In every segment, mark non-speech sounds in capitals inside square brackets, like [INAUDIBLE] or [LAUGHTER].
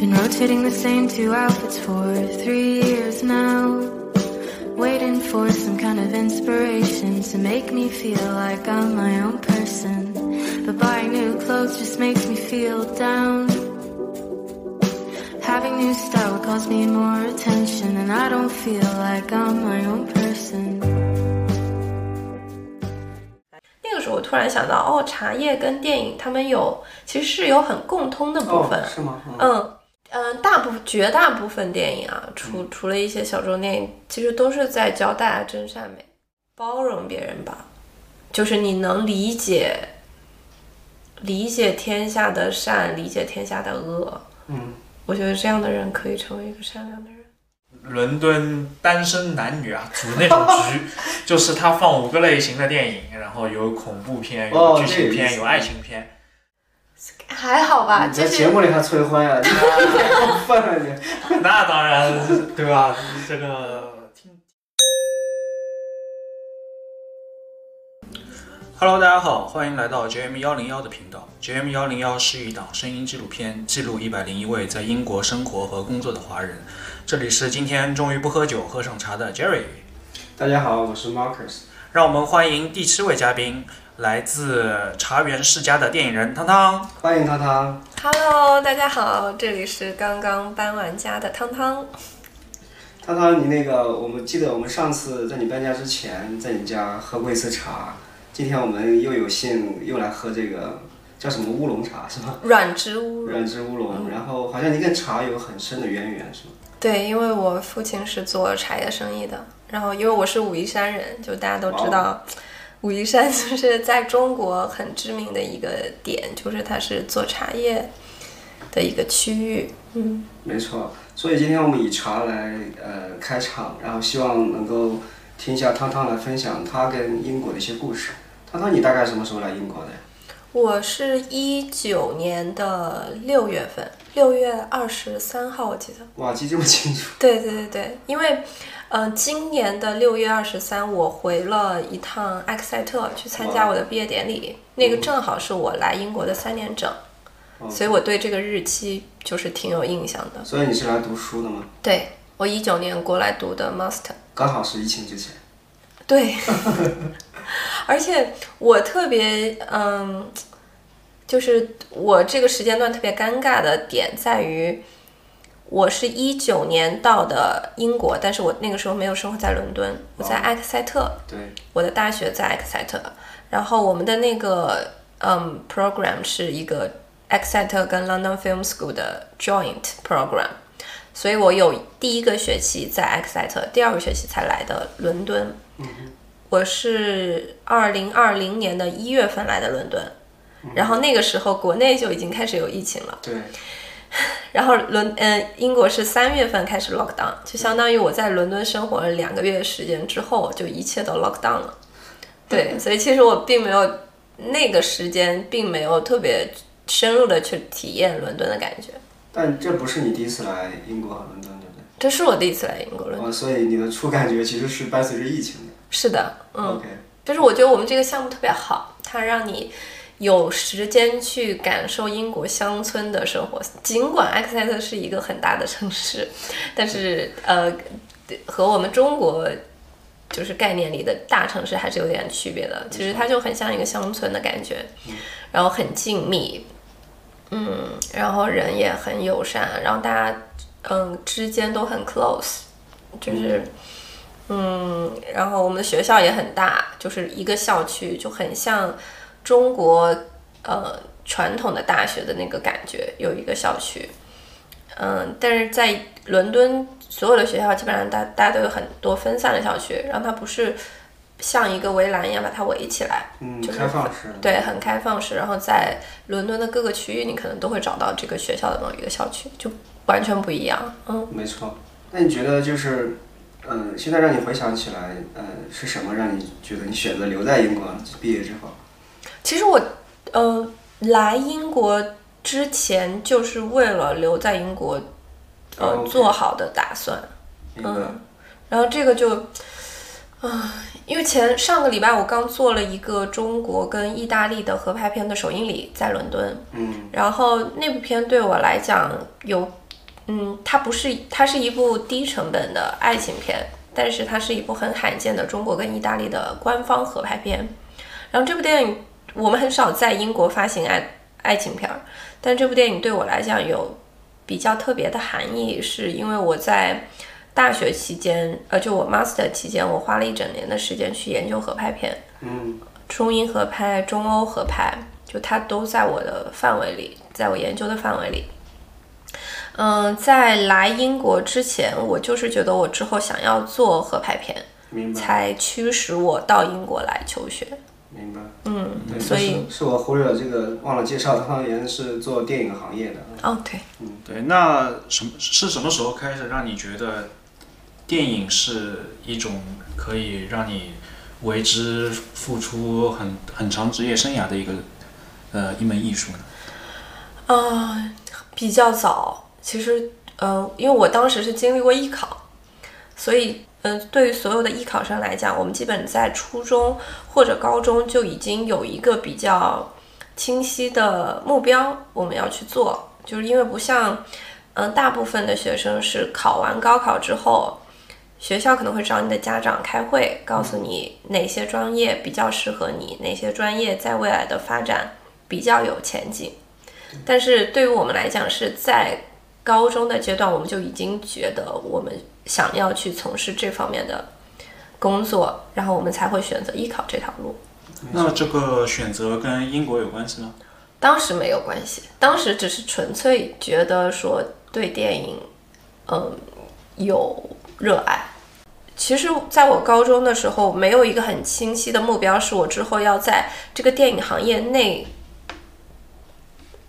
Been rotating the same two outfits for three years now. Waiting for some kind of inspiration to make me feel like I'm my own person. But buying new clothes just makes me feel down. Having new style calls me more attention, and I don't feel like I'm my own person. 那个时候我突然想到，哦，茶叶跟电影他们有其实是有很共通的部分，哦、是吗？嗯嗯、 呃大部绝大部分电影啊，除除了一些小众电影，其实都是在教大家真善美，包容别人吧，就是你能理解理解天下的善，理解天下的恶。嗯，我觉得这样的人可以成为一个善良的人。伦敦单身男女啊，组那种局，[LAUGHS] 就是他放五个类型的电影，然后有恐怖片，哦有剧情片，有爱情片。还好吧，你就是在节目里还催婚呀、过分了你。[LAUGHS] 那当然，对吧？这个听。Hello，大家好，欢迎来到 JM 幺零幺的频道。JM 幺零幺是一档声音纪录片，记录一百零一位在英国生活和工作的华人。这里是今天终于不喝酒喝上茶的 Jerry。大家好，我是 Marcus。让我们欢迎第七位嘉宾，来自茶园世家的电影人汤汤。欢迎汤汤。Hello，大家好，这里是刚刚搬完家的汤汤。汤汤，你那个，我们记得我们上次在你搬家之前，在你家喝过一次茶。今天我们又有幸又来喝这个叫什么乌龙茶是吧？软植物软质乌龙，然后好像你跟茶有很深的渊源是吗？对，因为我父亲是做茶叶生意的，然后因为我是武夷山人，就大家都知道，武夷山 [LAUGHS] 就是在中国很知名的一个点，就是它是做茶叶的一个区域。嗯，没错，所以今天我们以茶来呃开场，然后希望能够听一下汤汤来分享他跟英国的一些故事。汤汤，你大概什么时候来英国的？我是一九年的六月份，六月二十三号，我记得。哇，记这么清楚。[LAUGHS] 对对对对，因为，呃，今年的六月二十三，我回了一趟埃克塞特去参加我的毕业典礼，那个正好是我来英国的三年整，所以我对这个日期就是挺有印象的。所以你是来读书的吗？对我一九年过来读的 master，刚好是疫情之前。对，[LAUGHS] 而且我特别嗯，就是我这个时间段特别尴尬的点在于，我是一九年到的英国，但是我那个时候没有生活在伦敦，我在埃克塞特，对，我的大学在埃克塞特，然后我们的那个嗯 program 是一个埃克塞特跟 London Film School 的 joint program，所以我有第一个学期在埃克塞特，第二个学期才来的伦敦。我是二零二零年的一月份来的伦敦，然后那个时候国内就已经开始有疫情了。对，[LAUGHS] 然后伦呃英国是三月份开始 lock down，就相当于我在伦敦生活了两个月的时间之后，就一切都 lock down 了。对，所以其实我并没有那个时间，并没有特别深入的去体验伦敦的感觉。但这不是你第一次来英国和伦敦，对不对？这是我第一次来英国伦敦。哦，所以你的初感觉其实是伴随着疫情的。是的，嗯。就是我觉得我们这个项目特别好，它让你有时间去感受英国乡村的生活。尽管埃克塞特是一个很大的城市，但是呃，和我们中国就是概念里的大城市还是有点区别的。其实它就很像一个乡村的感觉，然后很静谧，嗯，然后人也很友善，然后大家嗯之间都很 close，就是。嗯，然后我们的学校也很大，就是一个校区，就很像中国呃传统的大学的那个感觉，有一个校区。嗯，但是在伦敦，所有的学校基本上大大家都有很多分散的校区，然后它不是像一个围栏一样把它围起来，嗯，就是开放式。对，很开放式。然后在伦敦的各个区域，你可能都会找到这个学校的某一个校区，就完全不一样。嗯。没错。那你觉得就是，嗯、现在让你回想起来，呃，是什么让你觉得你选择留在英国？毕业之后，其实我，呃，来英国之前就是为了留在英国，呃，做好的打算。嗯，然后这个就，啊、因为前上个礼拜我刚做了一个中国跟意大利的合拍片的首映礼，在伦敦。嗯，然后那部片对我来讲有嗯，它不是，它是一部低成本的爱情片，但是它是一部很罕见的中国跟意大利的官方合拍片。然后这部电影我们很少在英国发行爱爱情片儿，但这部电影对我来讲有比较特别的含义，是因为我在大学期间，呃，就我 master 期间，我花了一整年的时间去研究合拍片，嗯，中英合拍、中欧合拍，就它都在我的范围里，在我研究的范围里。嗯，在来英国之前，我就是觉得我之后想要做合拍片，才驱使我到英国来求学。明白。嗯，对，所以是是我忽略了这个，忘了介绍，他当年是做电影行业的。哦，对，嗯对，那什么是什么时候开始让你觉得电影是一种可以让你为之付出很很长职业生涯的一个呃一门艺术呢？啊、比较早，其实，呃，因为我当时是经历过艺考，所以，嗯、对于所有的艺考生来讲，我们基本在初中或者高中就已经有一个比较清晰的目标，我们要去做，就是因为不像，嗯、大部分的学生是考完高考之后。学校可能会找你的家长开会，告诉你哪些专业比较适合你，哪些专业在未来的发展比较有前景。但是对于我们来讲，是在高中的阶段，我们就已经觉得我们想要去从事这方面的工作，然后我们才会选择艺考这条路。那这个选择跟英国有关系吗？当时没有关系，当时只是纯粹觉得说对电影，嗯，有热爱。其实，在我高中的时候，没有一个很清晰的目标，是我之后要在这个电影行业内，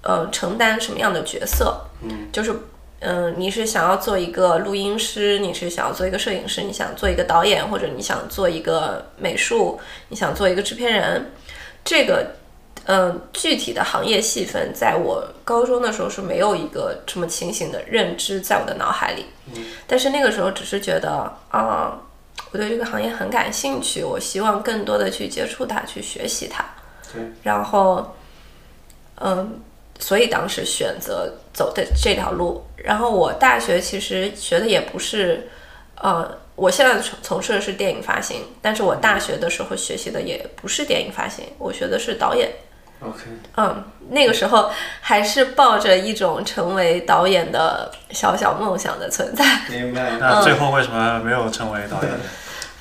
呃，承担什么样的角色。嗯，就是，嗯、你是想要做一个录音师，你是想要做一个摄影师，你想做一个导演，或者你想做一个美术，你想做一个制片人，这个嗯，具体的行业细分，在我高中的时候是没有一个这么清醒的认知在我的脑海里。但是那个时候只是觉得啊、我对这个行业很感兴趣，我希望更多的去接触它，去学习它。对。然后，嗯，所以当时选择走的这条路。然后我大学其实学的也不是，呃，我现在从从事的是电影发行，但是我大学的时候学习的也不是电影发行，我学的是导演。OK，嗯，那个时候还是抱着一种成为导演的小小梦想的存在。明白。那最后为什么没有成为导演？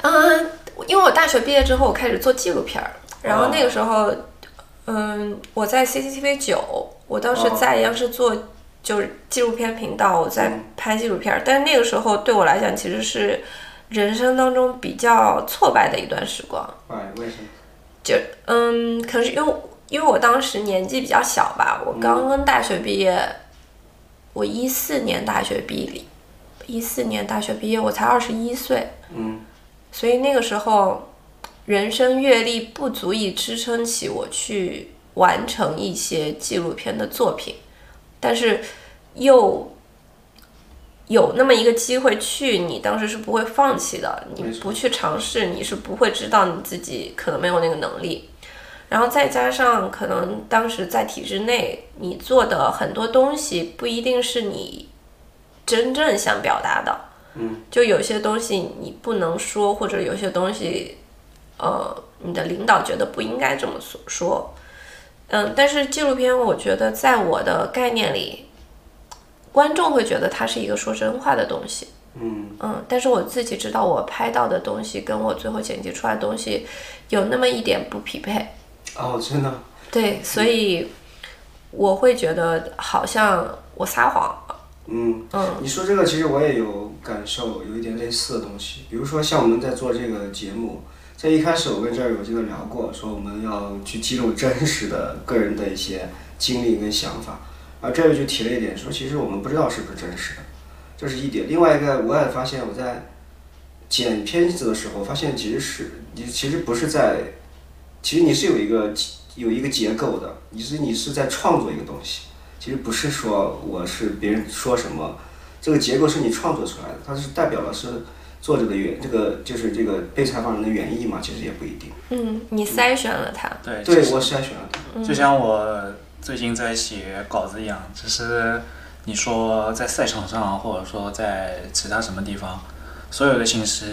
嗯，因为我大学毕业之后，我开始做纪录片儿，然后那个时候，嗯，我在 CCTV 九，我当时在央视做就是纪录片频道，我在拍纪录片儿，但是那个时候对我来讲，其实是人生当中比较挫败的一段时光。哎，为什么？就嗯，可能是因为因为我当时年纪比较小吧，我刚刚大学毕业，我一四年大学毕业，一四年大学毕业，我才二十一岁，嗯，所以那个时候人生阅历不足以支撑起我去完成一些纪录片的作品，但是又有那么一个机会去，你当时是不会放弃的。你不去尝试，你是不会知道你自己可能没有那个能力。然后再加上可能当时在体制内，你做的很多东西不一定是你真正想表达的。嗯，就有些东西你不能说，或者有些东西，呃，你的领导觉得不应该这么说说。嗯，但是纪录片，我觉得在我的概念里，观众会觉得它是一个说真话的东西。嗯，嗯，但是我自己知道，我拍到的东西跟我最后剪辑出来的东西有那么一点不匹配。哦，真的。对，所以我会觉得好像我撒谎。嗯，嗯你说这个其实我也有感受，有一点类似的东西。比如说像我们在做这个节目，在一开始我跟这儿有这个聊过，说我们要去记录真实的个人的一些经历跟想法，而这儿就提了一点，说其实我们不知道是不是真实的，这是一点。另外一个，我也发现我在剪片子的时候，发现其实是你其实不是在，其实你是有一个有一个结构的，你是你是在创作一个东西。其实不是说我是别人说什么，这个结构是你创作出来的，它是代表了是作者的原这个就是这个被采访人的原意嘛，其实也不一定。嗯，你筛选了他。对，对我筛选了他。就像我最近在写稿子一样，只是你说在赛场上，或者说在其他什么地方，所有的信息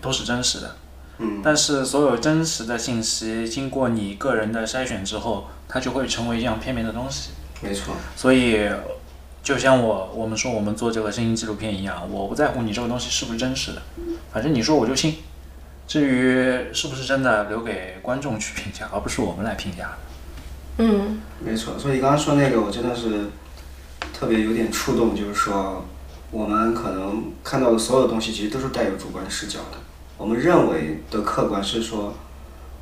都是真实的。嗯，但是所有真实的信息经过你个人的筛选之后，它就会成为一样片面的东西。没错，所以，就像我我们说我们做这个声音纪录片一样，我不在乎你这个东西是不是真实的，反正你说我就信。至于是不是真的，留给观众去评价，而不是我们来评价。嗯没错。所以刚刚说那个，我真的是特别有点触动，就是说我们可能看到的所有东西，其实都是带有主观视角的。我们认为的客观是说，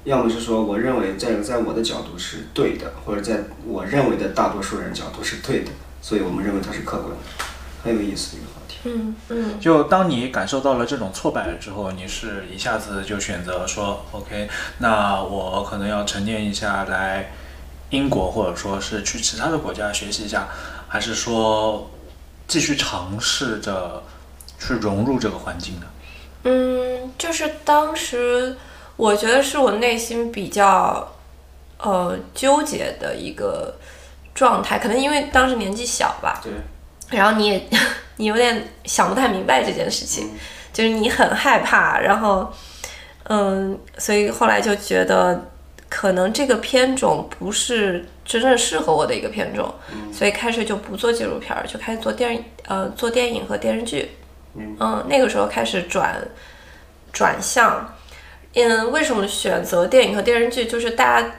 要么是说我认为在在我的角度是对的，或者在我认为的大多数人角度是对的，所以我们认为它是客观的，很有意思的一个话题。嗯嗯就当你感受到了这种挫败了之后，你是一下子就选择说，OK，那我可能要沉淀一下来英国，或者说是去其他的国家学习一下，还是说继续尝试着去融入这个环境呢？嗯，就是当时我觉得是我内心比较呃纠结的一个状态，可能因为当时年纪小吧，对，然后你也 [LAUGHS] 你有点想不太明白这件事情，就是你很害怕，然后嗯，所以后来就觉得可能这个片种不是真正适合我的一个片种，所以开始就不做纪录片儿，就开始做电影呃做电影和电视剧，嗯，那个时候开始转转向，嗯，为什么选择电影和电视剧？就是大家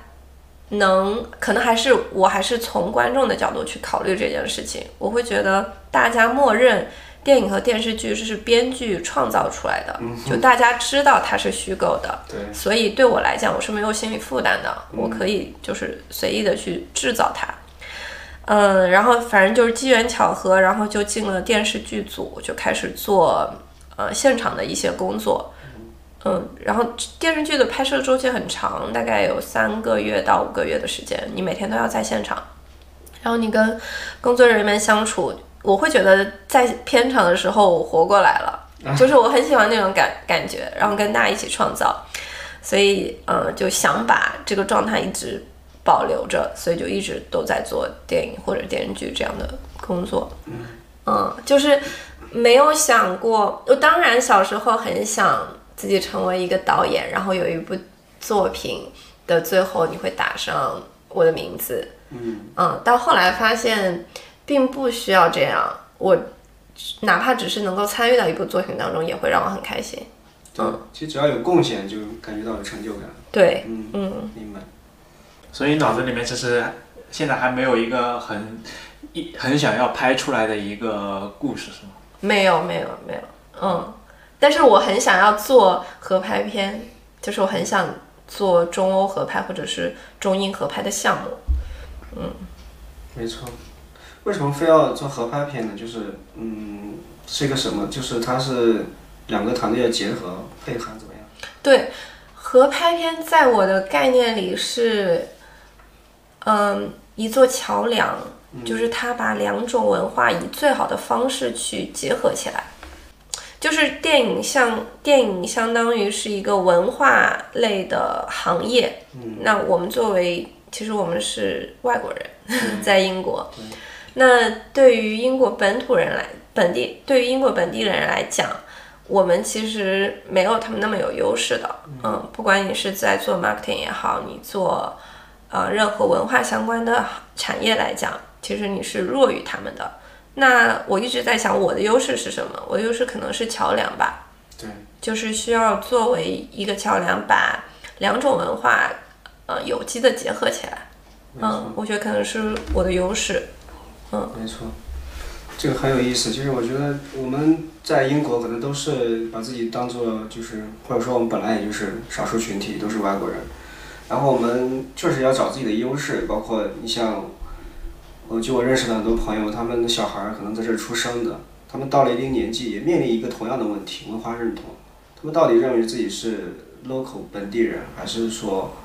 能可能还是我还是从观众的角度去考虑这件事情，我会觉得大家默认电影和电视剧是编剧创造出来的，就大家知道它是虚构的，[LAUGHS] 对，所以对我来讲我是没有心理负担的，我可以就是随意的去制造它。嗯，然后反正就是机缘巧合，然后就进了电视剧组，就开始做呃现场的一些工作。嗯，然后电视剧的拍摄周期很长，大概有三个月到五个月的时间，你每天都要在现场，然后你跟工作人员们相处，我会觉得在片场的时候我活过来了，[LAUGHS] 就是我很喜欢那种感感觉，然后跟大家一起创造，所以嗯就想把这个状态一直保留着，所以就一直都在做电影或者电视剧这样的工作，嗯，就是没有想过，我当然小时候很想自己成为一个导演，然后有一部作品的最后你会打上我的名字，嗯，嗯，到后来发现并不需要这样，我哪怕只是能够参与到一部作品当中，也会让我很开心。对，其实只要有贡献，就感觉到有成就感。对，嗯，嗯，明白。所以脑子里面其实现在还没有一个很一很想要拍出来的一个故事，是吗？没有，没有，没有，嗯，但是我很想要做合拍片，就是我很想做中欧合拍或者是中英合拍的项目。嗯没错，为什么非要做合拍片呢？就是，嗯，是一个什么？就是它是两个团队的结合配合怎么样？对，合拍片在我的概念里是，嗯，一座桥梁，就是它把两种文化以最好的方式去结合起来。就是电影像电影相当于是一个文化类的行业，那我们作为其实我们是外国人，[LAUGHS] 在英国，那对于英国本土人来本地对于英国本地人来讲，我们其实没有他们那么有优势的，嗯，不管你是在做 marketing 也好，你做呃任何文化相关的产业来讲，其实你是弱于他们的。那我一直在想我的优势是什么？我的优势可能是桥梁吧，对，就是需要作为一个桥梁，把两种文化呃有机的结合起来。嗯，我觉得可能是我的优势。嗯没错，这个很有意思。就是我觉得我们在英国可能都是把自己当做就是，或者说我们本来也就是少数群体，都是外国人。然后我们确实要找自己的优势，包括你像，我就我认识的很多朋友，他们的小孩儿可能在这儿出生的，他们到了一定年纪也面临一个同样的问题，文化认同。他们到底认为自己是 local 本地人，还是说，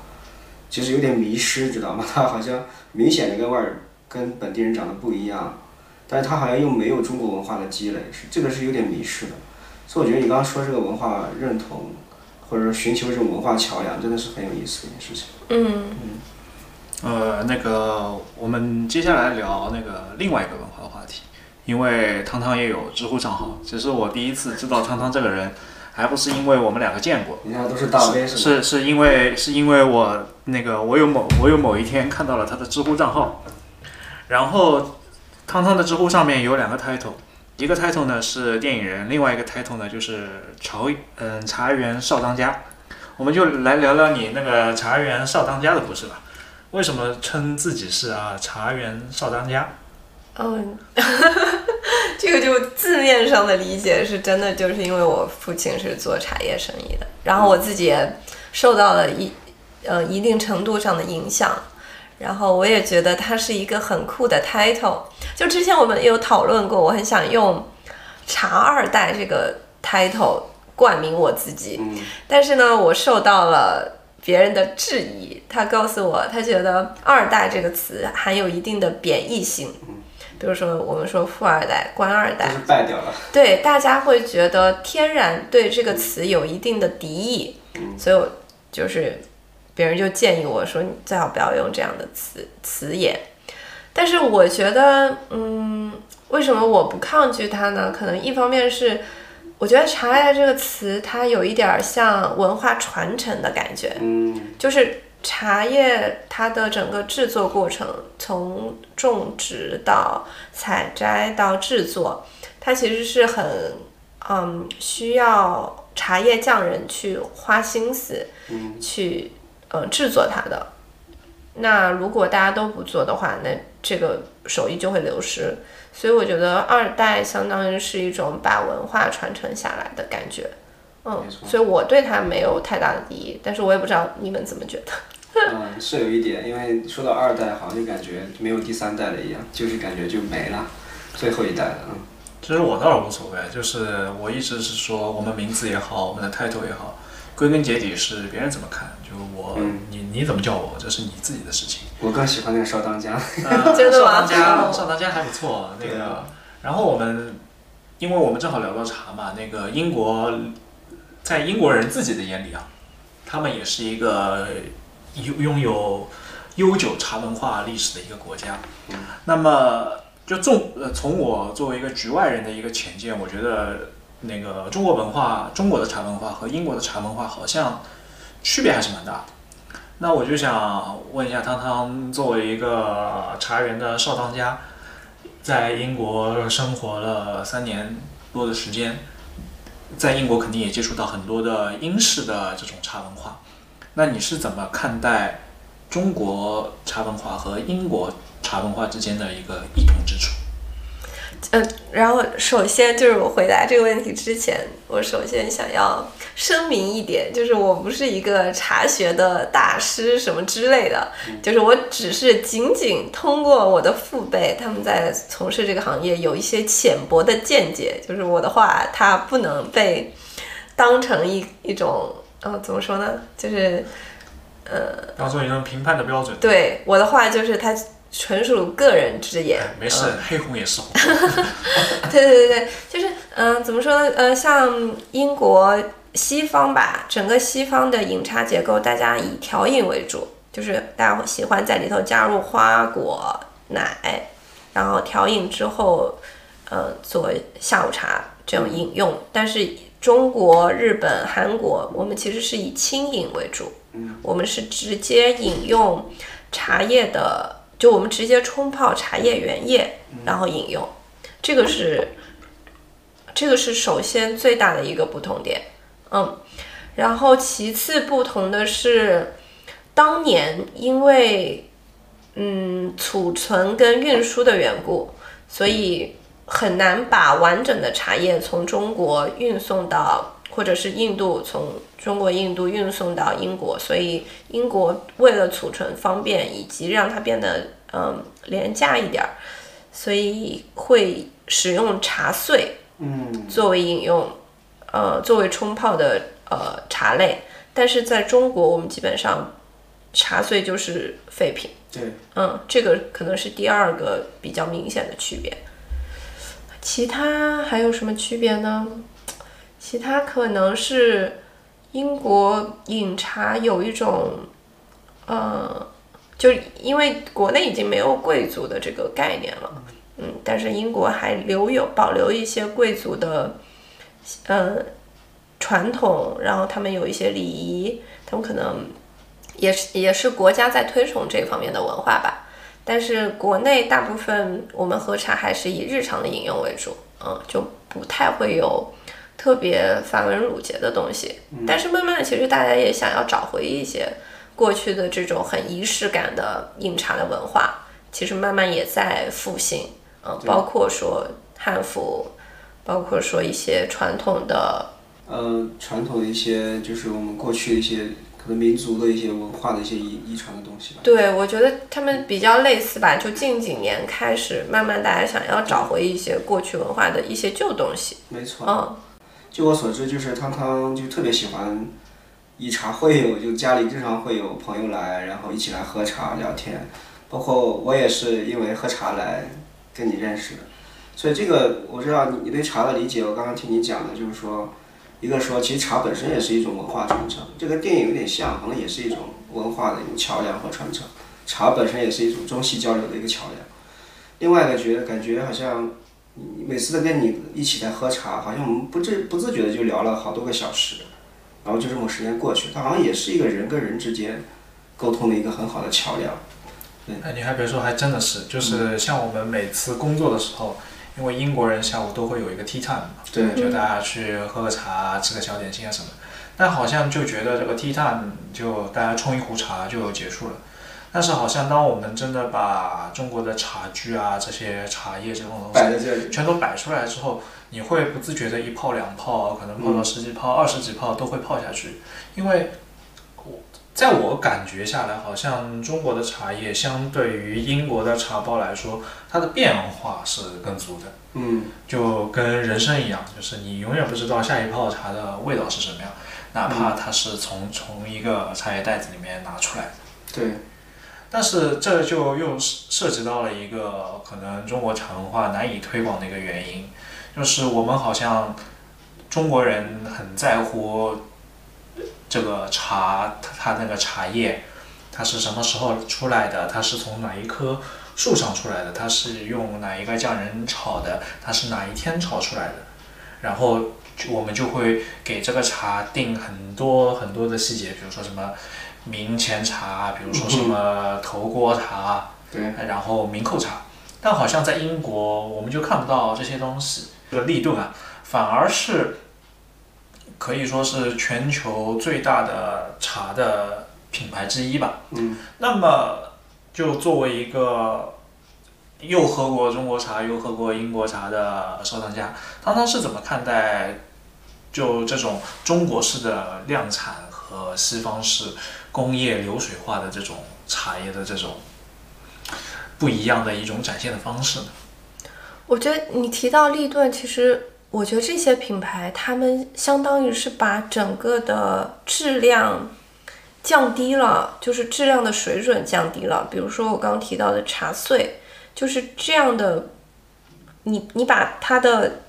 其实有点迷失，知道吗？[LAUGHS] 他好像明显的跟外儿跟本地人长得不一样，但是他好像又没有中国文化的积累，是这个是有点迷失的。所以我觉得你刚刚说这个文化认同，或者说寻求这种文化桥梁，真的是很有意思的一件事情。嗯嗯呃，那个我们接下来聊那个另外一个文化话题，因为汤汤也有知乎账号。其实我第一次知道汤汤这个人，还不是因为我们两个见过，人家都是大 V 是吧？是是因为是因为我那个我有某我有某一天看到了他的知乎账号，然后汤汤的知乎上面有两个 title，一个 title 呢是电影人，另外一个 title 呢就是朝嗯茶园少当家。我们就来聊聊你那个茶园少当家的故事吧。为什么称自己是啊茶园少当家？嗯，[LAUGHS] 这个就字面上的理解是真的，就是因为我父亲是做茶叶生意的，然后我自己也受到了一呃一定程度上的影响，然后我也觉得它是一个很酷的 title。就之前我们有讨论过，我很想用“茶二代”这个 title 冠名我自己，嗯，但是呢，我受到了别人的质疑。他告诉我，他觉得“二代”这个词含有一定的贬义性。比如说，我们说富二代、官二代败掉了。对大家会觉得天然对这个词有一定的敌意，所以我就是别人就建议我说，你最好不要用这样的词词眼。但是我觉得，嗯，为什么我不抗拒它呢？可能一方面是我觉得“茶叶”这个词它有一点儿像文化传承的感觉，嗯就是茶叶它的整个制作过程，从种植到采摘到制作，它其实是很嗯需要茶叶匠人去花心思嗯去呃制作它的。那如果大家都不做的话，那这个手艺就会流失。所以我觉得二代相当于是一种把文化传承下来的感觉。嗯没，错所以我对它没有太大的敌意，但是我也不知道你们怎么觉得。嗯，[LAUGHS] 是有一点，因为说到二代，好像就感觉没有第三代了一样，就是感觉就没了，最后一代了。嗯，其实我倒是无所谓，就是我一直是说，我们名字也好，我们的 title 也好，归根结底是别人怎么看，就我、嗯你你怎么叫我，这是你自己的事情。我更喜欢那个少当家。[LAUGHS] 呃真的吗少当家，[LAUGHS] 哦少当家还不错。那个然后我们，因为我们正好聊到茶嘛，那个英国，在英国人自己的眼里啊，他们也是一个拥拥有悠久茶文化历史的一个国家。嗯那么，就纵呃，从我作为一个局外人的一个浅见，我觉得那个中国文化，中国的茶文化和英国的茶文化好像区别还是蛮大的。那我就想问一下汤汤，作为一个茶园的少当家，在英国生活了三年多的时间，在英国肯定也接触到很多的英式的这种茶文化。那你是怎么看待中国茶文化和英国茶文化之间的一个异同之处？嗯，然后首先就是我回答这个问题之前，我首先想要声明一点，就是我不是一个茶学的大师什么之类的，就是我只是仅仅通过我的父辈他们在从事这个行业有一些浅薄的见解，就是我的话它不能被当成一一种呃怎么说呢，就是呃当做一种评判的标准。对我的话就是它纯属个人之言，哎没事，黑红也是红。[LAUGHS] 对对对对，就是嗯、呃怎么说呢？呃，像英国西方吧，整个西方的饮茶结构，大家以调饮为主，就是大家会喜欢在里头加入花果、奶，然后调饮之后，呃，做下午茶这种饮用。但是中国、日本、韩国，我们其实是以清饮为主，我们是直接饮用茶叶的。就我们直接冲泡茶叶原液，然后饮用，这个是这个是首先最大的一个不同点，嗯，然后其次不同的是，当年因为嗯储存跟运输的缘故，所以很难把完整的茶叶从中国运送到，或者是印度从中国印度运送到英国，所以英国为了储存方便以及让它变得嗯廉价一点儿，所以会使用茶碎嗯，作为饮用，呃，作为冲泡的呃茶类。但是在中国，我们基本上茶碎就是废品。对，嗯，这个可能是第二个比较明显的区别。其他还有什么区别呢？其他可能是英国饮茶有一种，呃，就因为国内已经没有贵族的这个概念了，嗯，但是英国还留有保留一些贵族的，呃，传统，然后他们有一些礼仪，他们可能也是也是国家在推崇这方面的文化吧。但是国内大部分我们喝茶还是以日常的饮用为主，嗯，就不太会有特别繁文缛节的东西。但是慢慢的，其实大家也想要找回一些过去的这种很仪式感的饮茶的文化，其实慢慢也在复兴，嗯，包括说汉服，包括说一些传统的，呃，传统的一些就是我们过去的一些可能民族的一些文化的一些遗遗传的东西吧。对我觉得他们比较类似吧，就近几年开始，慢慢大家想要找回一些过去文化的一些旧东西，没错。嗯。据我所知，就是汤汤就特别喜欢以茶会友，就家里经常会有朋友来，然后一起来喝茶聊天。包括我也是因为喝茶来跟你认识的，所以这个我知道你你对茶的理解，我刚刚听你讲的，就是说，一个说其实茶本身也是一种文化传承，这跟电影有点像，可能也是一种文化的一种桥梁和传承。茶本身也是一种中西交流的一个桥梁。另外一个觉得感觉好像。你每次都跟你一起在喝茶，好像我们不自不自觉的就聊了好多个小时，然后就这么时间过去，它好像也是一个人跟人之间沟通的一个很好的桥梁。哎，你还别说，还真的是，就是像我们每次工作的时候，因为英国人下午都会有一个 tea time 嘛，对，就大家去喝个茶，吃个小点心啊什么，但好像就觉得这个 tea time 就大家冲一壶茶就结束了。但是好像当我们真的把中国的茶具啊这些茶叶这种东西全都摆出来之后，你会不自觉的一泡两泡，可能泡到十几泡、二十几泡都会泡下去。因为，我在我感觉下来，好像中国的茶叶相对于英国的茶包来说，它的变化是更足的。嗯，就跟人生一样，就是你永远不知道下一泡茶的味道是什么样，哪怕它是从从一个茶叶袋子里面拿出来的。对。但是这就又涉及到了一个可能中国茶文化难以推广的一个原因，就是我们好像中国人很在乎这个茶，它那个茶叶，它是什么时候出来的？它是从哪一棵树上出来的？它是用哪一个匠人炒的？它是哪一天炒出来的？然后我们就会给这个茶定很多很多的细节，比如说什么。明前茶，比如说什么头锅茶，对，然后明扣茶，但好像在英国我们就看不到这些东西。这个立顿啊，反而是可以说是全球最大的茶的品牌之一吧。嗯。那么，就作为一个又喝过中国茶又喝过英国茶的收藏家，汤汤是怎么看待就这种中国式的量产和西方式？工业流水化的这种茶叶的这种不一样的一种展现的方式呢？我觉得你提到立顿，其实我觉得这些品牌，他们相当于是把整个的质量降低了，就是质量的水准降低了。比如说我刚刚提到的茶穗，就是这样的，你你把它的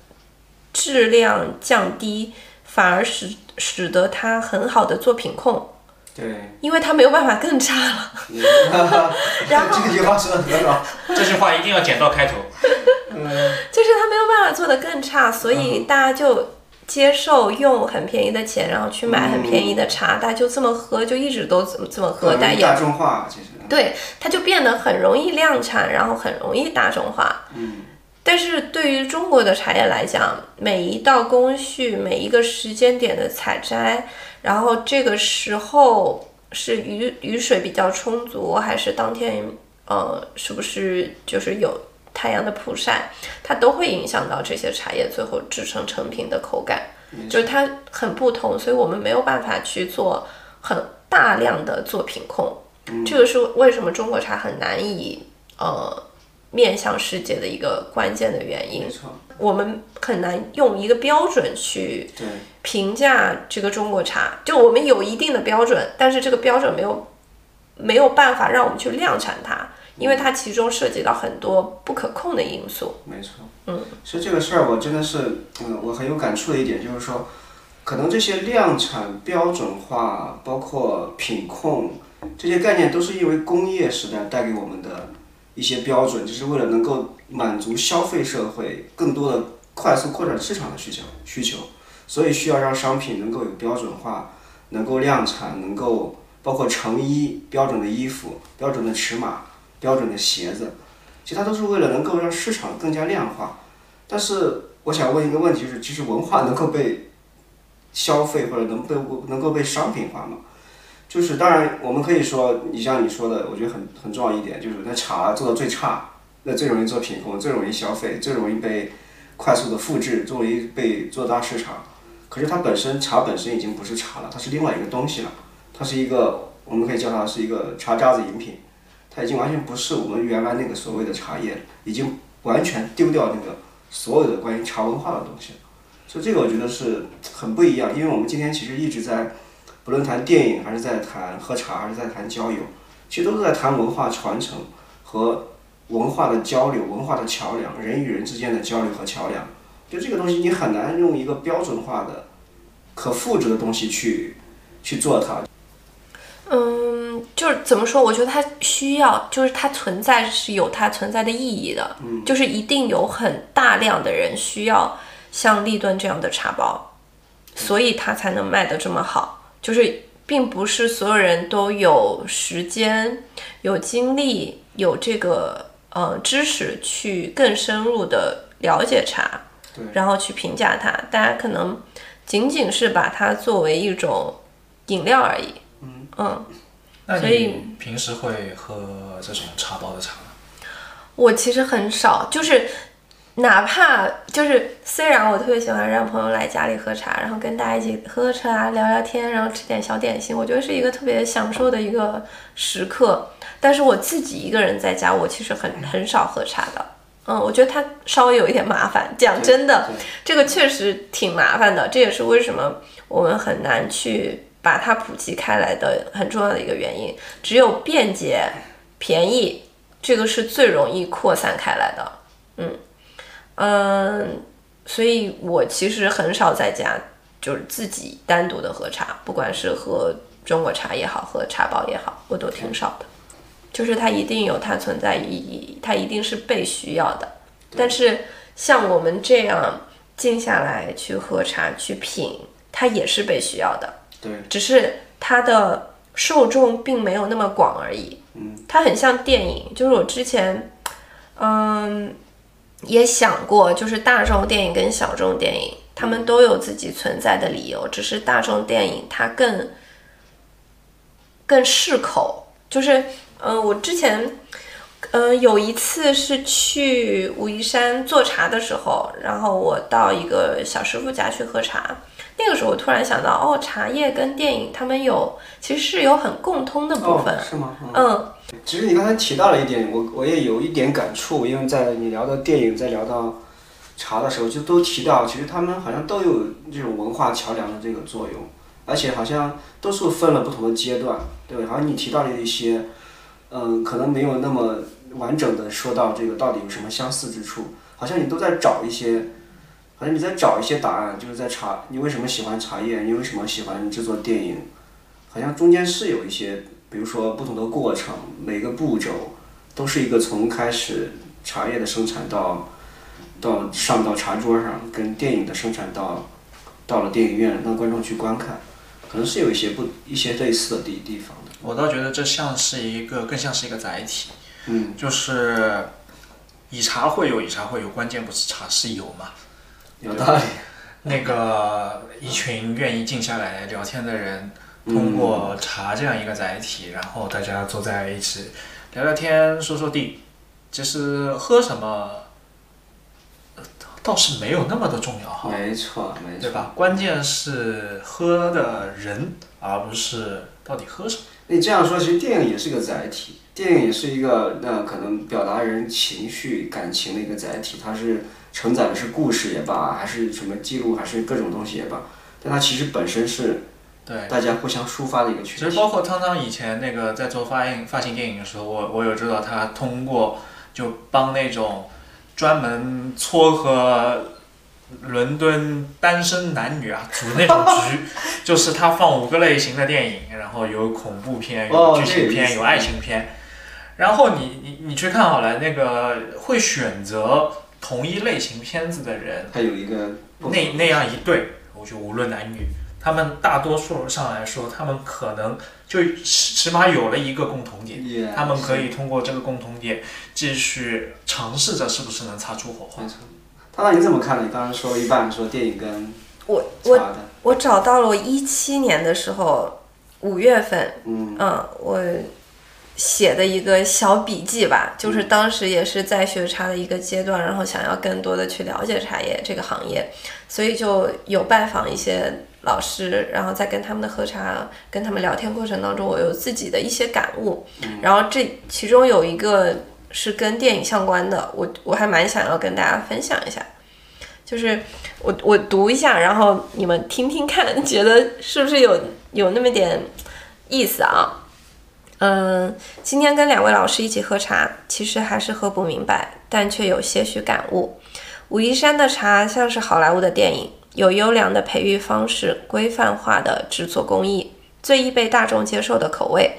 质量降低，反而使使得它很好的做品控。对，因为他没有办法更差了。[LAUGHS] 然后这句话说的很好，这句话一定要剪到开头。嗯，就是他没有办法做的更差，所以大家就接受用很便宜的钱，然后去买很便宜的茶，大家就这么喝，就一直都这么这么喝。但大众化其实。对，它就变得很容易量产，然后很容易大众化。嗯。但是对于中国的茶叶来讲，每一道工序，每一个时间点的采摘。然后这个时候是雨雨水比较充足，还是当天呃是不是就是有太阳的曝晒，它都会影响到这些茶叶最后制成成品的口感，就是它很不同，所以我们没有办法去做很大量的做品控，这个是为什么中国茶很难以呃。面向世界的一个关键的原因，我们很难用一个标准去评价这个中国茶。就我们有一定的标准，但是这个标准没有没有办法让我们去量产它，因为它其中涉及到很多不可控的因素。没错，嗯，其实这个事儿我真的是，嗯，我很有感触的一点就是说，可能这些量产标准化，包括品控这些概念，都是因为工业时代带给我们的。一些标准，就是为了能够满足消费社会更多的快速扩展市场的需求需求，所以需要让商品能够有标准化，能够量产，能够包括成衣标准的衣服、标准的尺码、标准的鞋子，其实它都是为了能够让市场更加量化。但是我想问一个问题，就是其实文化能够被消费或者能被能够被商品化吗？就是当然，我们可以说，你像你说的，我觉得很很重要一点，就是那茶做的最差，那最容易做品控，最容易消费，最容易被快速的复制，最容易被做大市场。可是它本身茶本身已经不是茶了，它是另外一个东西了，它是一个我们可以叫它是一个茶渣子饮品，它已经完全不是我们原来那个所谓的茶叶，已经完全丢掉那个所有的关于茶文化的东西。所以这个我觉得是很不一样，因为我们今天其实一直在。不论谈电影，还是在谈喝茶，还是在谈交友，其实都是在谈文化传承和文化的交流、文化的桥梁，人与人之间的交流和桥梁。就这个东西，你很难用一个标准化的、可复制的东西去去做它。嗯，就是怎么说？我觉得它需要，就是它存在是有它存在的意义的。嗯，就是一定有很大量的人需要像立顿这样的茶包，所以它才能卖得这么好。就是并不是所有人都有时间、有精力、有这个呃知识去更深入的了解茶，然后去评价它。大家可能仅仅是把它作为一种饮料而已。嗯嗯。那你平时会喝这种茶包的茶吗？我其实很少，就是。哪怕就是，虽然我特别喜欢让朋友来家里喝茶，然后跟大家一起喝喝茶、聊聊天，然后吃点小点心，我觉得是一个特别享受的一个时刻。但是我自己一个人在家，我其实很很少喝茶的。嗯，我觉得它稍微有一点麻烦。讲真的，这个确实挺麻烦的。这也是为什么我们很难去把它普及开来的很重要的一个原因。只有便捷、便宜，这个是最容易扩散开来的。嗯。嗯，所以我其实很少在家就是自己单独的喝茶，不管是喝中国茶也好，喝茶包也好，我都挺少的。就是它一定有它存在意义，它一定是被需要的。但是像我们这样静下来去喝茶去品，它也是被需要的。对，只是它的受众并没有那么广而已。嗯，它很像电影，就是我之前，嗯。也想过，就是大众电影跟小众电影，他们都有自己存在的理由。只是大众电影它更更适口。就是，嗯，我之前，嗯，有一次是去武夷山做茶的时候，然后我到一个小师傅家去喝茶。那个时候我突然想到，哦，茶叶跟电影他们有其实是有很共通的部分，是吗？嗯。其实你刚才提到了一点，我我也有一点感触，因为在你聊到电影，在聊到茶的时候，就都提到，其实他们好像都有这种文化桥梁的这个作用，而且好像都是分了不同的阶段，对吧？好像你提到了一些，嗯，可能没有那么完整的说到这个到底有什么相似之处，好像你都在找一些，好像你在找一些答案，就是在茶，你为什么喜欢茶叶？你为什么喜欢制作电影？好像中间是有一些。比如说不同的过程，每个步骤都是一个从开始茶叶的生产到到上到茶桌上，跟电影的生产到到了电影院让观众去观看，可能是有一些不一些类似的地地方的。我倒觉得这像是一个更像是一个载体，嗯，就是以茶会友，以茶会友，关键不是茶是友嘛？有道理。[LAUGHS] 那个一群愿意静下来聊天的人。通过茶这样一个载体，然后大家坐在一起聊聊天、说说地，其实喝什么倒是没有那么的重要哈。没错，没错，对吧？关键是喝的人，而不是到底喝什么。你这样说，其实电影也是个载体，电影也是一个那可能表达人情绪、感情的一个载体。它是承载的是故事也罢，还是什么记录，还是各种东西也罢，但它其实本身是。对，大家互相抒发的一个群体。其实包括汤汤以前那个在做发行发行电影的时候，我我有知道他通过就帮那种专门撮合伦敦单身男女啊组那种局，[LAUGHS] 就是他放五个类型的电影，然后有恐怖片、有剧情片、有爱情片，然后你你你去看好了，那个会选择同一类型片子的人，他有一个那那样一对，我觉得无论男女，他们大多数上来说，他们可能就起起码有了一个共同点，Yeah，他们可以通过这个共同点继续尝试着是不是能擦出火花没。错。他那你怎么看呢？你刚刚说一半，说电影跟我我，我找到了我一七年的时候五月份，嗯嗯，我写的一个小笔记吧，就是当时也是在学茶的一个阶段，然后想要更多的去了解茶叶这个行业，所以就有拜访一些老师，然后在跟他们的喝茶、跟他们聊天过程当中，我有自己的一些感悟，然后这其中有一个是跟电影相关的，我我还蛮想要跟大家分享一下。就是我我读一下，然后你们听听看，觉得是不是有有那么点意思啊？嗯，今天跟两位老师一起喝茶，其实还是喝不明白，但却有些许感悟。武夷山的茶像是好莱坞的电影，有优良的培育方式，规范化的制作工艺，最易被大众接受的口味，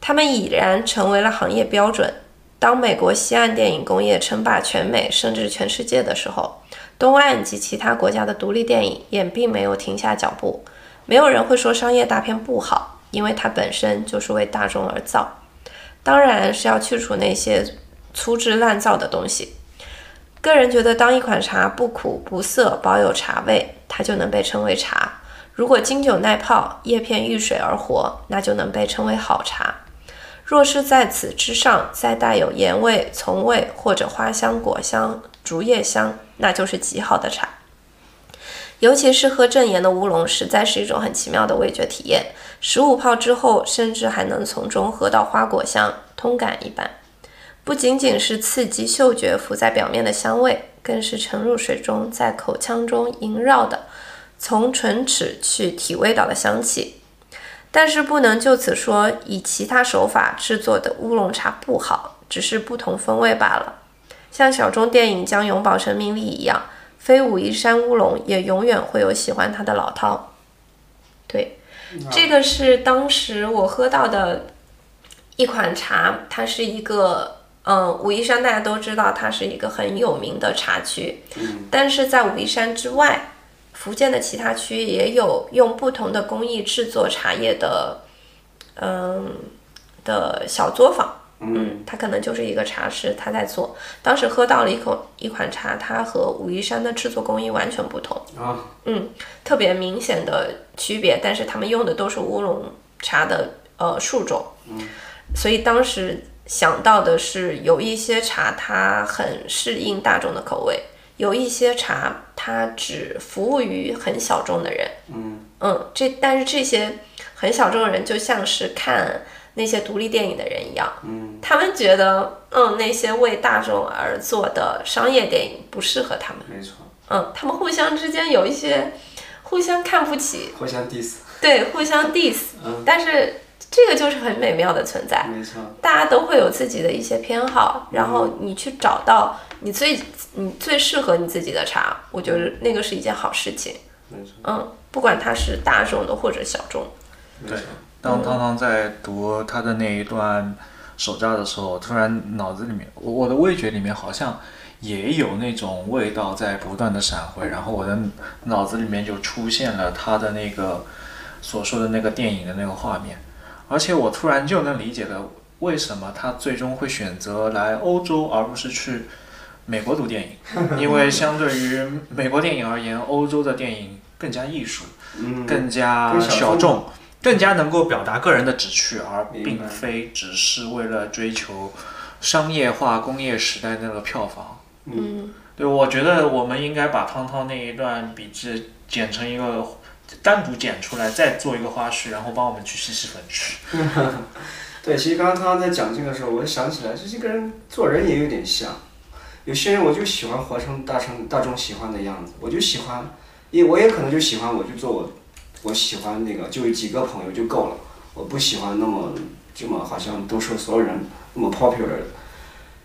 它们已然成为了行业标准。当美国西岸电影工业称霸全美甚至全世界的时候，东岸及其他国家的独立电影也并没有停下脚步。没有人会说商业大片不好，因为它本身就是为大众而造。当然是要去除那些粗制滥造的东西。个人觉得，当一款茶不苦不涩，保有茶味，它就能被称为茶。如果经久耐泡，叶片遇水而活，那就能被称为好茶。若是在此之上再带有盐味、葱味或者花香、果香、竹叶香，那就是极好的茶。尤其是喝正盐的乌龙，实在是一种很奇妙的味觉体验。十五泡之后，甚至还能从中喝到花果香，通感一般。不仅仅是刺激嗅觉浮在表面的香味，更是沉入水中，在口腔中萦绕的，从唇齿去体味到的香气。但是不能就此说以其他手法制作的乌龙茶不好，只是不同风味罢了。像小众电影将永葆生命力一样，非武夷山乌龙也永远会有喜欢它的老饕。对，这个是当时我喝到的一款茶，它是一个，嗯，武夷山大家都知道它是一个很有名的茶区，但是在武夷山之外，福建的其他区也有用不同的工艺制作茶叶的，嗯的小作坊。嗯，他可能就是一个茶师，他在做。当时喝到了一口一款茶，它和武夷山的制作工艺完全不同。啊，嗯，特别明显的区别，但是他们用的都是乌龙茶的呃树种，嗯，所以当时想到的是有一些茶它很适应大众的口味，有一些茶它只服务于很小众的人，嗯。嗯，这但是这些很小众的人就像是看那些独立电影的人一样，嗯，他们觉得嗯那些为大众而做的商业电影不适合他们。没错，嗯，他们互相之间有一些互相看不起，互相 diss，对，互相 diss，、嗯。但是这个就是很美妙的存在。没错，大家都会有自己的一些偏好，然后你去找到你最你最适合你自己的茶，我觉得那个是一件好事情。没错，嗯，不管它是大众的或者小众。没错，当汤汤在读他的那一段手札的时候，突然脑子里面，我我的味觉里面好像也有那种味道在不断的闪回，然后我的脑子里面就出现了他的那个所说的那个电影的那个画面，而且我突然就能理解了为什么他最终会选择来欧洲而不是去美国读电影，[LAUGHS] 因为相对于美国电影而言，欧洲的电影更加艺术。嗯，更加小众小众，更加能够表达个人的旨趣，而并非只是为了追求商业化工业时代那个票房。嗯，对，我觉得我们应该把汤汤那一段笔记剪成一个单独剪出来，再做一个花絮，然后帮我们去吸吸粉去。[LAUGHS] 对，其实刚刚汤汤在讲这个时候，我就想起来，这这个人做人也有点像。有些人我就喜欢活成大成大众喜欢的样子，我就喜欢，也我也可能就喜欢，我就做我我喜欢那个，就有几个朋友就够了。我不喜欢那么这么好像都是所有人那么 popular 的，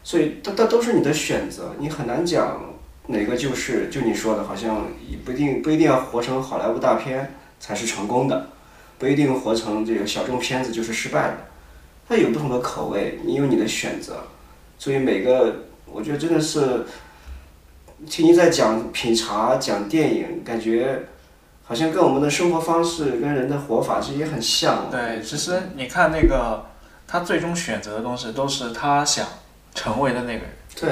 所以它它都是你的选择，你很难讲哪个就是就你说的，好像也不一定不一定要活成好莱坞大片才是成功的，不一定活成这个小众片子就是失败的。它有不同的口味，你有你的选择，所以每个我觉得真的是听你在讲品茶、讲电影，感觉好像跟我们的生活方式、跟人的活法其实也很像。对，其实你看那个他最终选择的东西，都是他想成为的那个人。对，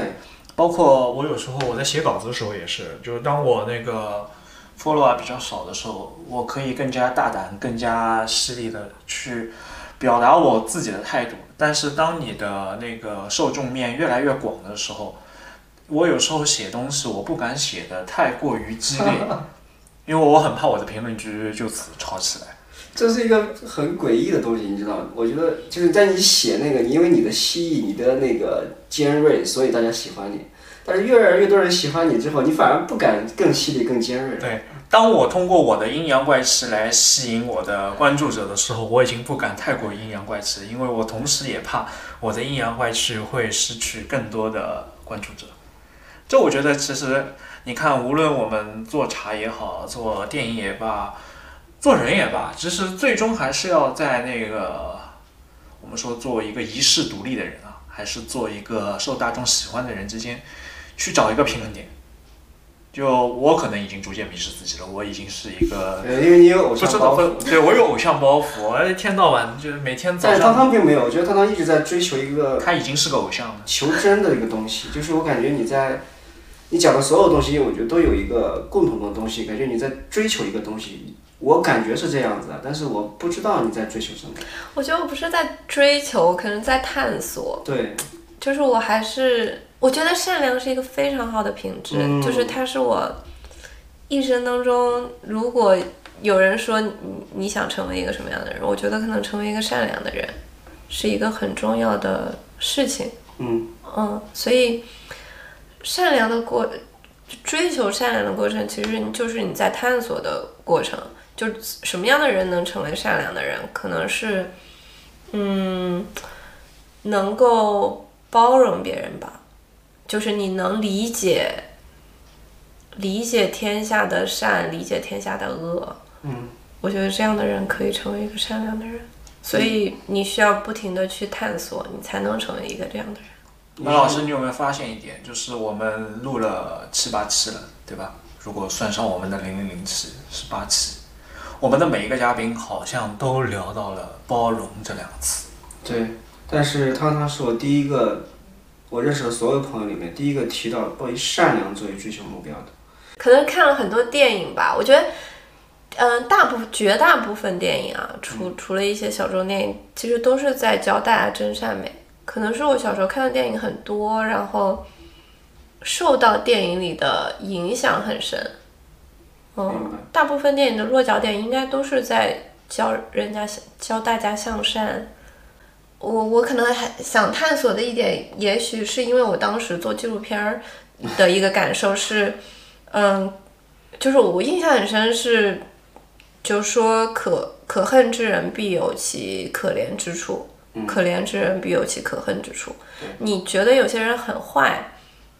包括我有时候我在写稿子的时候也是，就是当我那个 follower 比较少的时候，我可以更加大胆、更加犀利的去表达我自己的态度。但是当你的那个受众面越来越广的时候，我有时候写东西我不敢写的太过于激烈，[LAUGHS] 因为我很怕我的评论区就此吵起来。这是一个很诡异的东西，你知道吗？我觉得就是在你写那个，你因为你的蜥蜴、你的那个尖锐，所以大家喜欢你。但是越来越多人喜欢你之后，你反而不敢更犀利、更尖锐了。对，当我通过我的阴阳怪气来吸引我的关注者的时候，我已经不敢太过阴阳怪气，因为我同时也怕我的阴阳怪气会失去更多的关注者。这我觉得其实你看，无论我们做茶也好，做电影也罢，做人也罢，其实最终还是要在那个我们说做一个遗世独立的人啊，还是做一个受大众喜欢的人之间去找一个平衡点。就我可能已经逐渐迷失自己了，我已经是一个呃，因为你有偶像包袱。对我有偶像包袱，我一天到晚就是每天早上但是汤上，汤并没有，我觉得汤汤一直在追求一个他已经是个偶像了。求真的一个东西，就是我感觉你在你讲的所有东西，我觉得都有一个共同的东西，感觉你在追求一个东西。我感觉是这样子的，但是我不知道你在追求什么。我觉得我不是在追求，可能在探索。对，就是我还是我觉得善良是一个非常好的品质，嗯就是它是我一生当中，如果有人说你你想成为一个什么样的人，我觉得可能成为一个善良的人是一个很重要的事情。嗯嗯，所以善良的过追求善良的过程，其实就是你在探索的过程。就什么样的人能成为善良的人，可能是嗯，能够包容别人吧，就是你能理解理解天下的善，理解天下的恶。嗯，我觉得这样的人可以成为一个善良的人。所以你需要不停的去探索，你才能成为一个这样的人。那老师，你有没有发现一点，就是我们录了七八期了，对吧？如果算上我们的零零零期，十八期，我们的每一个嘉宾好像都聊到了包容这两个词。对，但是汤汤是我第一个我认识的所有朋友里面第一个提到关于善良作为追求目标的。可能看了很多电影吧，我觉得，嗯、大部绝大部分电影啊，除除了一些小众电影，其实都是在教大家真善美。可能是我小时候看的电影很多，然后受到电影里的影响很深。嗯，大部分电影的落脚点应该都是在教人家向教大家向善。我我可能还想探索的一点，也许是因为我当时做纪录片儿的一个感受是，嗯，就是我印象很深是，就说可可恨之人必有其可怜之处，可怜之人必有其可恨之处。你觉得有些人很坏，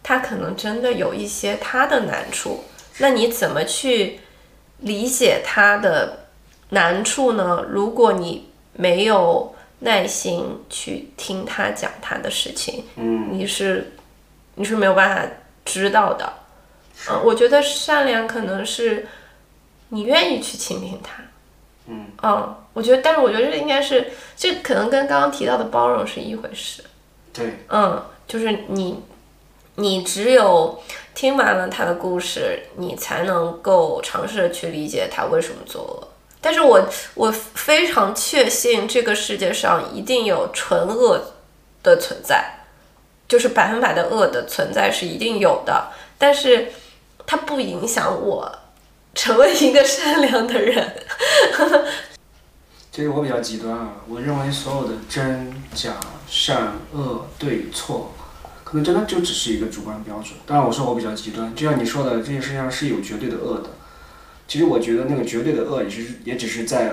他可能真的有一些他的难处，那你怎么去理解他的难处呢？如果你没有耐心去听他讲他的事情，嗯，你是你是没有办法知道的。嗯，我觉得善良可能是你愿意去倾听他。嗯我觉得，但是我觉得这应该是，这可能跟刚刚提到的包容是一回事。对，嗯，就是你，你只有听完了他的故事，你才能够尝试着去理解他为什么作恶。但是我我非常确信这个世界上一定有纯恶的存在，就是百分百的恶的存在是一定有的，但是它不影响我成为一个善良的人。[LAUGHS] 其实我比较极端啊，我认为所有的真假善恶对错，可能真的就只是一个主观标准。当然，我说我比较极端，就像你说的，这件事情上是有绝对的恶的。其实我觉得那个绝对的恶，也是也只是在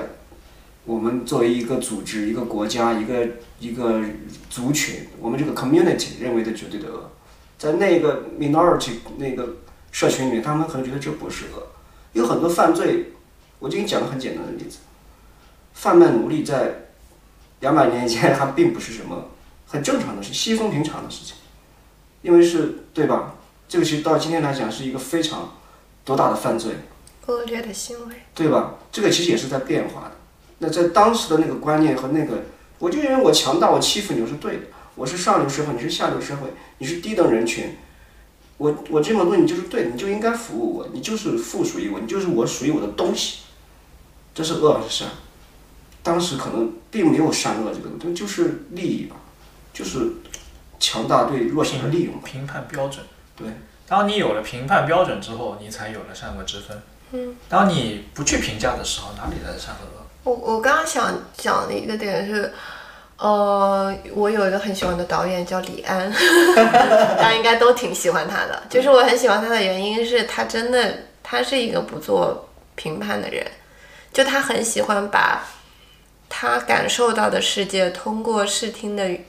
我们作为一个组织、一个国家、一个一个族群，我们这个 community 认为的绝对的恶，在那个 minority 那个社群里面，他们可能觉得这不是恶。有很多犯罪，我就给你讲个很简单的例子。贩卖奴隶在两百年以前还并不是什么很正常的事，稀松平常的事情，因为是对吧？这个其实到今天来讲是一个非常多大的犯罪，恶劣的行为。对吧？这个其实也是在变化的。那在当时的那个观念和那个，我就认为我强大，我欺负你我是对的。我是上流社会，你是下流社会，你是低等人群，我我这么做你就是对的，你就应该服务我，你就是附属于我，你就是我属于我的东西。这是恶还是善？当时可能并没有善恶这个东西，就是利益吧，就是强大对弱小的利用吧。评判标准。对，当你有了评判标准之后，你才有了善恶之分。嗯，当你不去评价的时候，哪里来的善和恶？我我刚刚想讲的一个点是，呃，我有一个很喜欢的导演叫李安，[LAUGHS] 大家应该都挺喜欢他的。就是我很喜欢他的原因是他真的他是一个不做评判的人，就他很喜欢把他感受到的世界通过视听的语，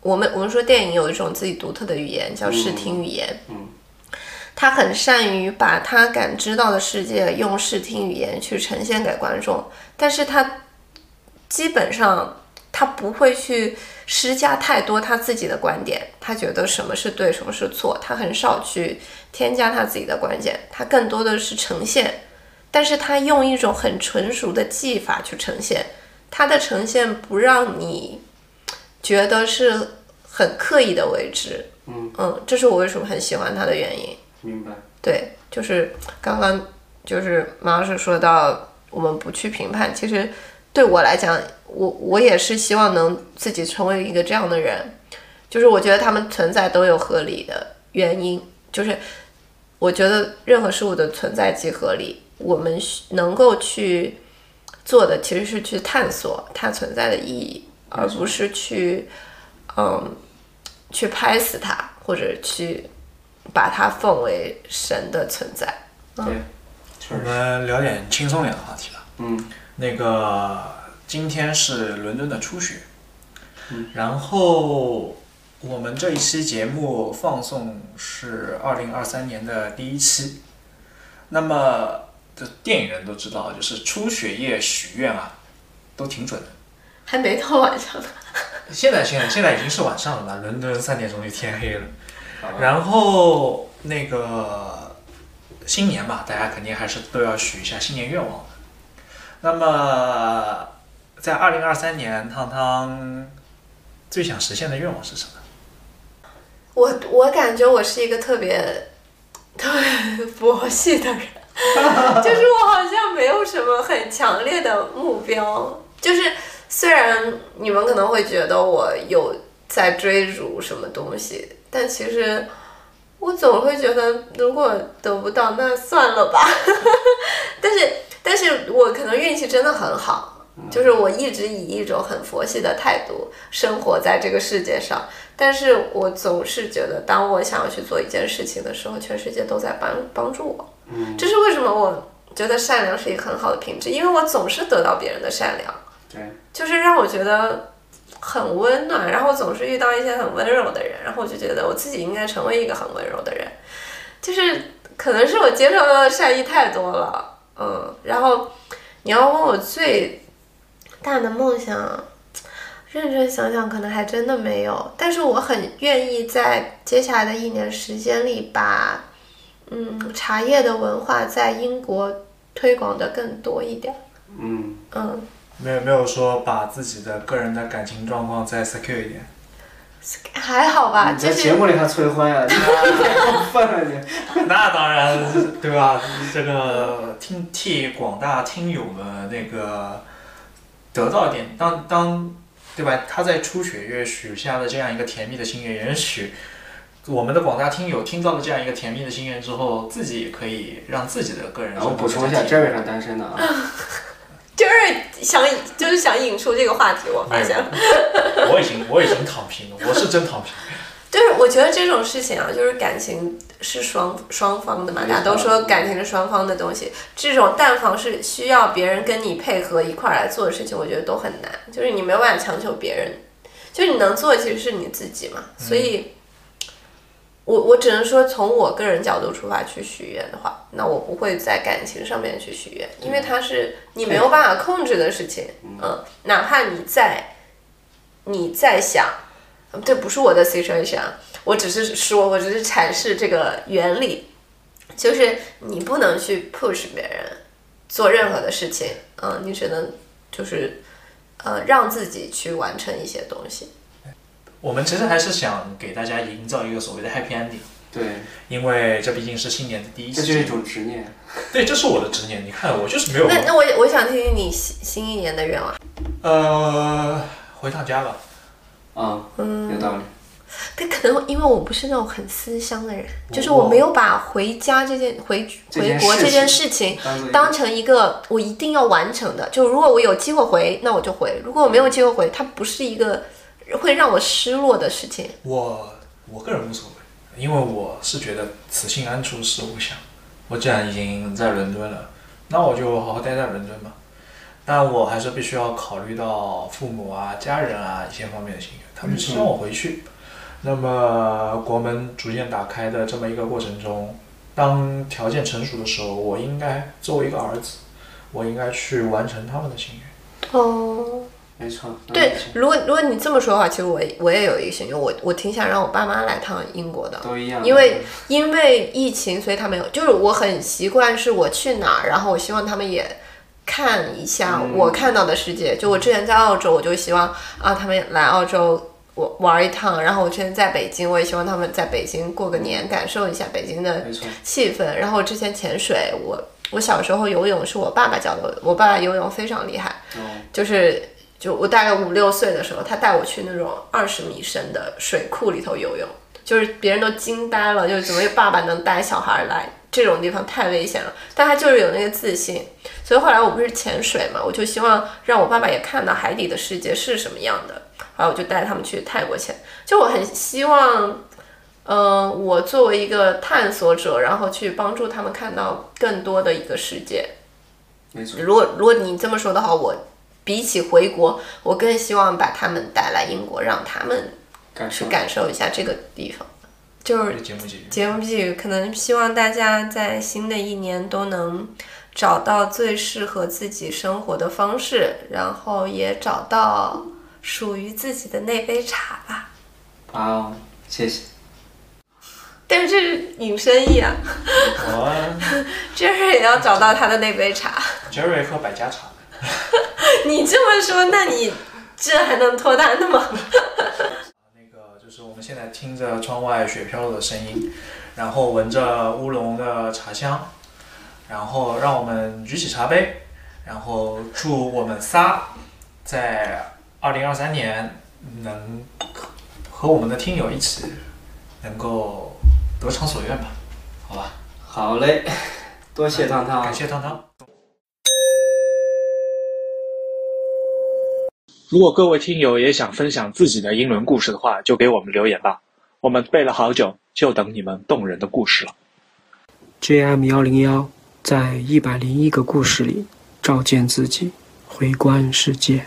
我们我们说电影有一种自己独特的语言叫视听语言，嗯。他很善于把他感知到的世界用视听语言去呈现给观众，但是他基本上他不会去施加太多他自己的观点，他觉得什么是对，什么是错，他很少去添加他自己的观点，他更多的是呈现，但是他用一种很纯熟的技法去呈现，他的呈现不让你觉得是很刻意的为之，嗯嗯，这是我为什么很喜欢他的原因。明白。对，就是刚刚就是马老师说到，我们不去评判。其实对我来讲，我我也是希望能自己成为一个这样的人。就是我觉得他们存在都有合理的原因，就是我觉得任何事物的存在即合理。我们需能够去做的其实是去探索它存在的意义，而不是去嗯去拍死它，或者去把它奉为神的存在。对，我。们聊点轻松点的话题吧。嗯那个今天是伦敦的初雪，嗯然后我们这一期节目放送是二零二三年的第一期。那么，这电影人都知道，就是初雪夜许愿啊，都挺准的。还没到晚上呢。现在现在现在已经是晚上了吧，伦敦三点钟就天黑了。然后那个新年嘛，大家肯定还是都要许一下新年愿望的。那么在二零二三年，汤汤最想实现的愿望是什么？我我感觉我是一个特别 [LAUGHS] 特别佛系的人，[LAUGHS] 就是我好像没有什么很强烈的目标。就是虽然你们可能会觉得我有在追逐什么东西，但其实我总会觉得，如果得不到，那算了吧。[LAUGHS] 但是，但是我可能运气真的很好，就是我一直以一种很佛系的态度生活在这个世界上。但是我总是觉得，当我想要去做一件事情的时候，全世界都在帮帮助我。嗯，这是为什么我觉得善良是一个很好的品质，因为我总是得到别人的善良，对，就是让我觉得很温暖，然后总是遇到一些很温柔的人，然后我就觉得我自己应该成为一个很温柔的人，就是可能是我接受到的善意太多了，嗯，然后你要问我最大的梦想，认真想想，可能还真的没有，但是我很愿意在接下来的一年时间里把，嗯，茶叶的文化在英国推广的更多一点，嗯，嗯。没有没有说把自己的个人的感情状况再 secure 一点。还好吧，你就节目里还催婚呀？[LAUGHS] 你过分了你。那当然，对吧？这个听替广大听友们那个得到一点，当当对吧？他在初雪月许下的这样一个甜蜜的心愿，也许我们的广大听友听到了这样一个甜蜜的心愿之后，自己也可以让自己的个人然后补充一下更加甜蜜，Jerry 是单身的啊。就是想就是想引出这个话题，我发现了。我已经我已经躺平了，我是真躺平。[LAUGHS] 就是我觉得这种事情啊，就是感情是双双方的嘛，大家都说感情是双方的东西。这种但凡是需要别人跟你配合一块儿来做的事情，我觉得都很难。就是你没有办法强求别人，就是你能做其实是你自己嘛。所以，我我只能说从我个人角度出发去许愿的话，那我不会在感情上面去许愿，因为它是你没有办法控制的事情。嗯，哪怕你在你在想，这不是我的 situation，我只是说，我只是阐释这个原理，就是你不能去 push 别人做任何的事情，嗯，你只能就是呃让自己去完成一些东西。我们其实还是想给大家营造一个所谓的 happy ending，对，因为这毕竟是新年的第一期。这就是一种执念。对，这是我的执念。你看，我就是没有。那那我我想听听你新新一年的愿望。呃，回趟家吧。啊，嗯，有道理。但可能因为我不是那种很思乡的人，就是我没有把回家这件回回国这件事情当成一个我一定要完成的。就如果我有机会回，那我就回；如果我没有机会回，它不是一个会让我失落的事情。我我个人无所谓，因为我是觉得此心安处是吾乡。我既然已经在伦敦了，那我就好好待在伦敦吧。但我还是必须要考虑到父母啊、家人啊一些方面的心愿，他们希望我回去。那么国门逐渐打开的这么一个过程中，当条件成熟的时候，我应该作为一个儿子，我应该去完成他们的心愿。哦，没错。对，如果如果你这么说的话，其实我我也有一个心愿，我我挺想让我爸妈来趟英国的。都一样。因为因为疫情，所以他们有，就是我很习惯是我去哪儿，然后我希望他们也看一下我看到的世界。就我之前在澳洲，我就希望啊，他们来澳洲。我玩一趟，然后我之前在北京，我也希望他们在北京过个年，感受一下北京的气氛。然后之前潜水，我我小时候游泳是我爸爸教的，我爸爸游泳非常厉害，就是就我大概五六岁的时候，他带我去那种二十米深的水库里头游泳，就是别人都惊呆了，就是怎么爸爸能带小孩来这种地方太危险了，但他就是有那个自信，所以后来我不是潜水嘛，我就希望让我爸爸也看到海底的世界是什么样的。然后我就带他们去泰国潜，就我很希望，嗯，我作为一个探索者，然后去帮助他们看到更多的一个世界。没错。如果如果你这么说的话，我比起回国，我更希望把他们带来英国，让他们去感受一下这个地方。就是节目寄语，节目寄语，可能希望大家在新的一年都能找到最适合自己生活的方式，然后也找到。属于自己的那杯茶吧。好，谢谢。但是这是引申义啊。[LAUGHS] Jerry 也要找到他的那杯茶。Jerry 喝百家茶。[LAUGHS] 你这么说，那你这还能脱单的吗？[LAUGHS] 那个就是我们现在听着窗外雪飘落的声音，然后闻着乌龙的茶香，然后让我们举起茶杯，然后祝我们仨在。二零二三年能和我们的听友一起能够得偿所愿吧，好吧。好嘞，多谢汤汤，感谢汤汤。如果各位听友也想分享自己的英伦故事的话，就给我们留言吧，我们背了好久，就等你们动人的故事了。JM 幺零幺在一百零一个故事里照见自己，回观世界。